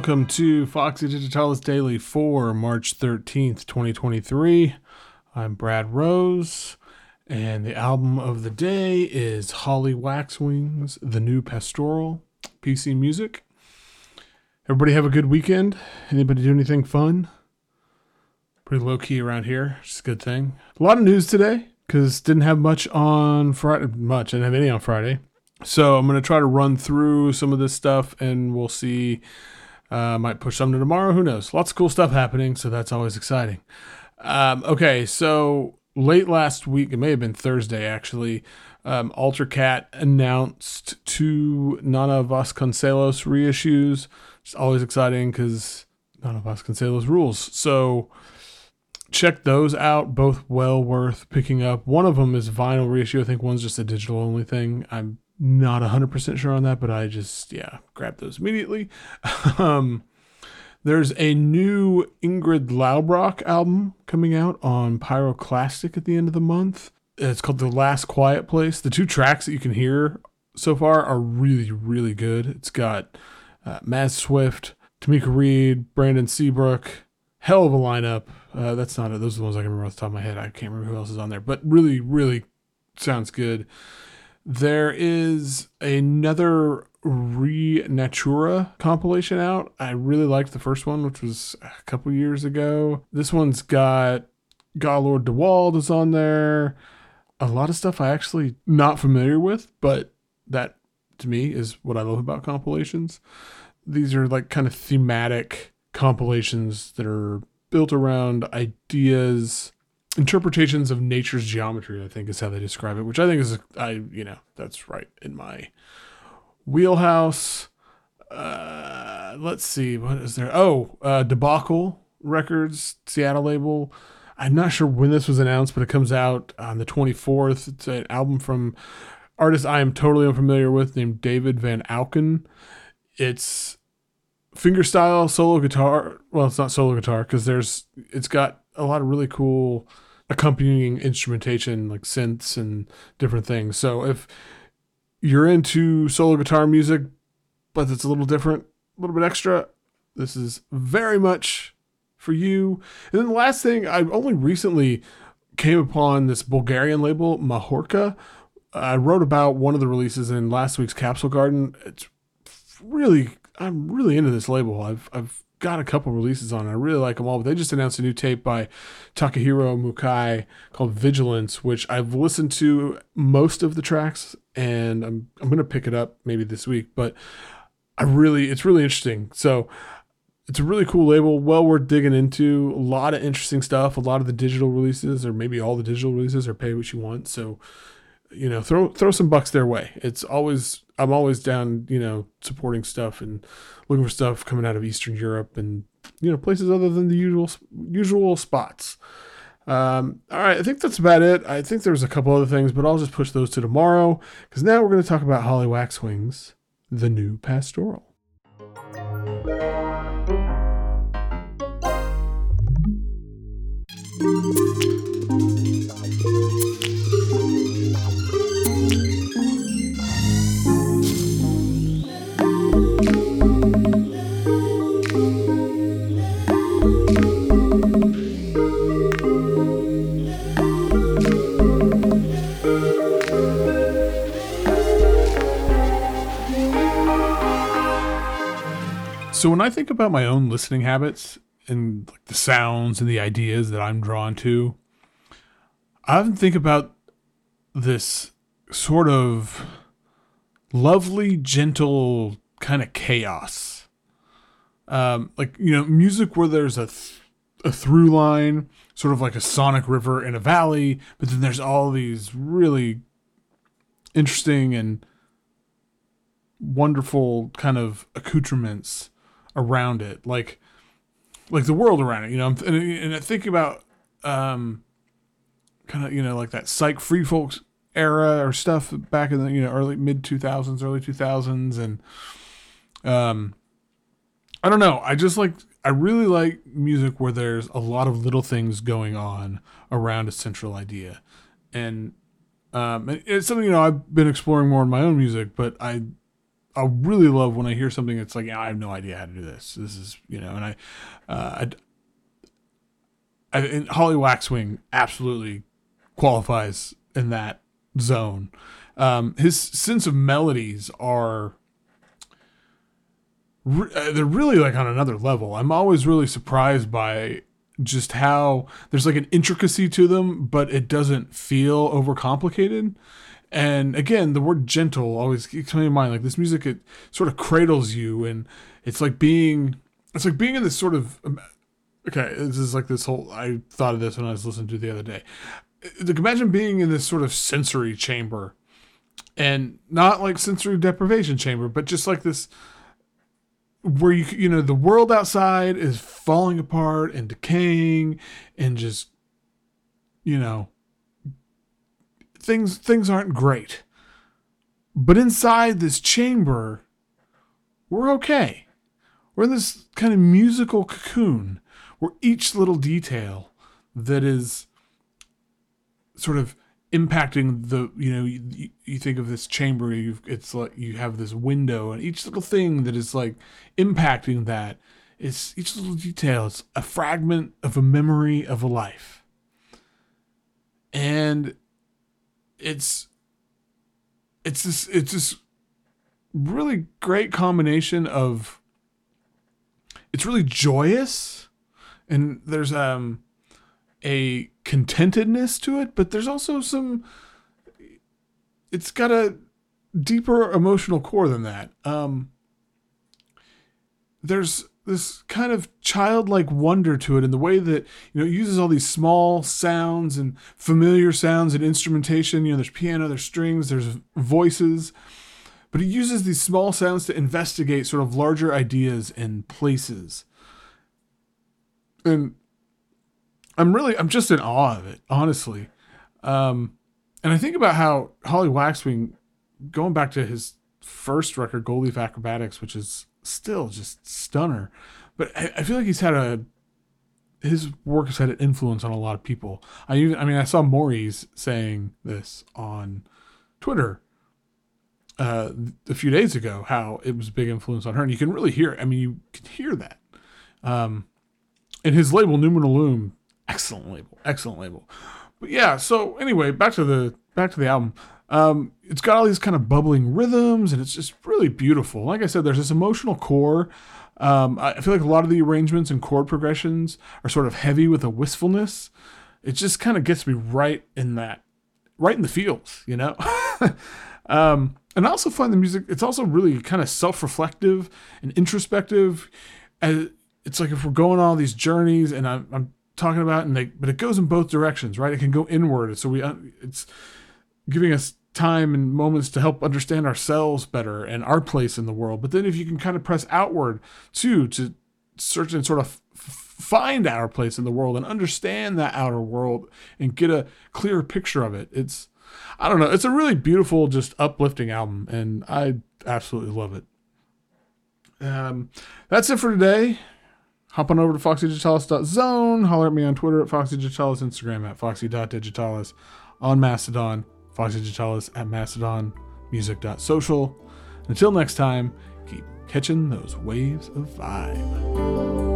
Welcome to Foxy Digitalis Daily for March 13th, 2023. I'm Brad Rose, and the album of the day is Holly Waxwings, The New Pastoral, PC Music. Everybody have a good weekend? Anybody do anything fun? Pretty low key around here, just a good thing. A lot of news today because didn't have much on Friday. Much, didn't have any on Friday. So I'm going to try to run through some of this stuff and we'll see. Uh, might push some to tomorrow. Who knows? Lots of cool stuff happening. So that's always exciting. Um, okay. So late last week, it may have been Thursday actually, um, Altercat announced two Naná Vasconcelos reissues. It's always exciting because Naná Vasconcelos rules. So check those out. Both well worth picking up. One of them is vinyl reissue. I think one's just a digital only thing. I'm not 100% sure on that, but I just, yeah, grabbed those immediately. um, there's a new Ingrid Laubrock album coming out on Pyroclastic at the end of the month. It's called The Last Quiet Place. The two tracks that you can hear so far are really, really good. It's got uh, Maz Swift, Tomeka Reid, Brandon Seabrook. Hell of a lineup. Uh, that's not it. Those are the ones I can remember off the top of my head. I can't remember who else is on there, but really, really sounds good. There is another Re Natura compilation out. I really liked the first one, which was a couple years ago. This one's got Gaylord DeWald is on there. A lot of stuff I actually not familiar with, but that to me is what I love about compilations. These are like kind of thematic compilations that are built around ideas interpretations of nature's geometry i think is how they describe it which i think is i you know that's right in my wheelhouse. Uh let's see what is there? Oh uh debacle records seattle label. I'm not sure when this was announced but it comes out on the 24th it's an album from artist i am totally unfamiliar with named david van auken. It's fingerstyle solo guitar well it's not solo guitar because there's it's got a lot of really cool accompanying instrumentation like synths and different things. So if you're into solo guitar music, but it's a little different, a little bit extra, this is very much for you. And then the last thing, I only recently came upon this Bulgarian label, Mahorka. I wrote about one of the releases in last week's Capsule Garden. It's really, I'm really into this label. I've, I've got a couple releases on. I really like them all, but they just announced a new tape by Takahiro Mukai called Vigilance, which I've listened to most of the tracks, and I'm I'm gonna pick it up maybe this week. But I really, it's really interesting. So it's a really cool label, well worth digging into. A lot of interesting stuff. A lot of the digital releases, or maybe all the digital releases, are pay what you want. So you know, throw throw some bucks their way. It's always I'm always down, you know, supporting stuff and looking for stuff coming out of Eastern Europe and you know places other than the usual usual spots. Um, all right, I think that's about it. I think there's a couple other things, but I'll just push those to tomorrow because now we're going to talk about Holly Waxwings, the new pastoral. So when I think about my own listening habits and like the sounds and the ideas that I'm drawn to, I often think about this sort of lovely, gentle kind of chaos. Um, like you know, music where there's a th- a through line, sort of like a sonic river in a valley, but then there's all these really interesting and wonderful kind of accoutrements around it, like like the world around it. You know, and, and I think about um, kind of you know like that psych free folks era or stuff back in the you know early mid two thousands, early two thousands, and um, I don't know. I just like I really like music where there's a lot of little things going on around a central idea, and um, it's something you know I've been exploring more in my own music, but I I really love when I hear something that's like, I have no idea how to do this. This is, you know, and I, uh, I, I and Holly Waxwing absolutely qualifies in that zone. Um, his sense of melodies are, re- uh, they're really like on another level. I'm always really surprised by just how there's like an intricacy to them, but it doesn't feel overcomplicated. And again, the word gentle always keeps me in mind. Like this music, it sort of cradles you, and it's like being, it's like being in this sort of. um, Okay, this is like this whole. I thought of this when I was listening to the other day. Like imagine being in this sort of sensory chamber, and not like sensory deprivation chamber, but just like this where you you know the world outside is falling apart and decaying and just you know things things aren't great. But inside this chamber we're okay. We're in this kind of musical cocoon where each little detail that is sort of impacting the you know you, you think of this chamber you've it's like you have this window and each little thing that is like impacting that is each little detail is a fragment of a memory of a life. And it's it's this it's this really great combination of it's really joyous and there's um a contentedness to it, but there's also some. It's got a deeper emotional core than that. Um, there's this kind of childlike wonder to it in the way that you know it uses all these small sounds and familiar sounds and instrumentation. You know, there's piano, there's strings, there's voices, but it uses these small sounds to investigate sort of larger ideas and places. And I'm really I'm just in awe of it, honestly. Um, and I think about how Holly Waxwing, going back to his first record, Leaf Acrobatics, which is still just stunner, but I, I feel like he's had a his work has had an influence on a lot of people. I even, I mean I saw Maurice saying this on Twitter uh, a few days ago how it was a big influence on her, and you can really hear. I mean, you can hear that. Um, and his label Noumenal Loom excellent label, excellent label. But yeah, so anyway, back to the back to the album. Um, it's got all these kind of bubbling rhythms, and it's just really beautiful. Like I said, there's this emotional core. Um, I feel like a lot of the arrangements and chord progressions are sort of heavy with a wistfulness. It just kind of gets me right in that, right in the feels, you know. um, and I also find the music. It's also really kind of self-reflective and introspective. It's like if we're going on all these journeys, and I'm, I'm talking about and they but it goes in both directions right it can go inward so we uh, it's giving us time and moments to help understand ourselves better and our place in the world. But then if you can kind of press outward too to search and sort of find our place in the world and understand that outer world and get a clearer picture of it it's i don't know it's a really beautiful just uplifting album and i absolutely love it. Um that's it for today. Hop on over to foxydigitalis.zone. Holler at me on Twitter at foxydigitalis, Instagram at foxy.digitalis, on Mastodon, foxydigitalis at mastodonmusic.social. Until next time, keep catching those waves of vibe.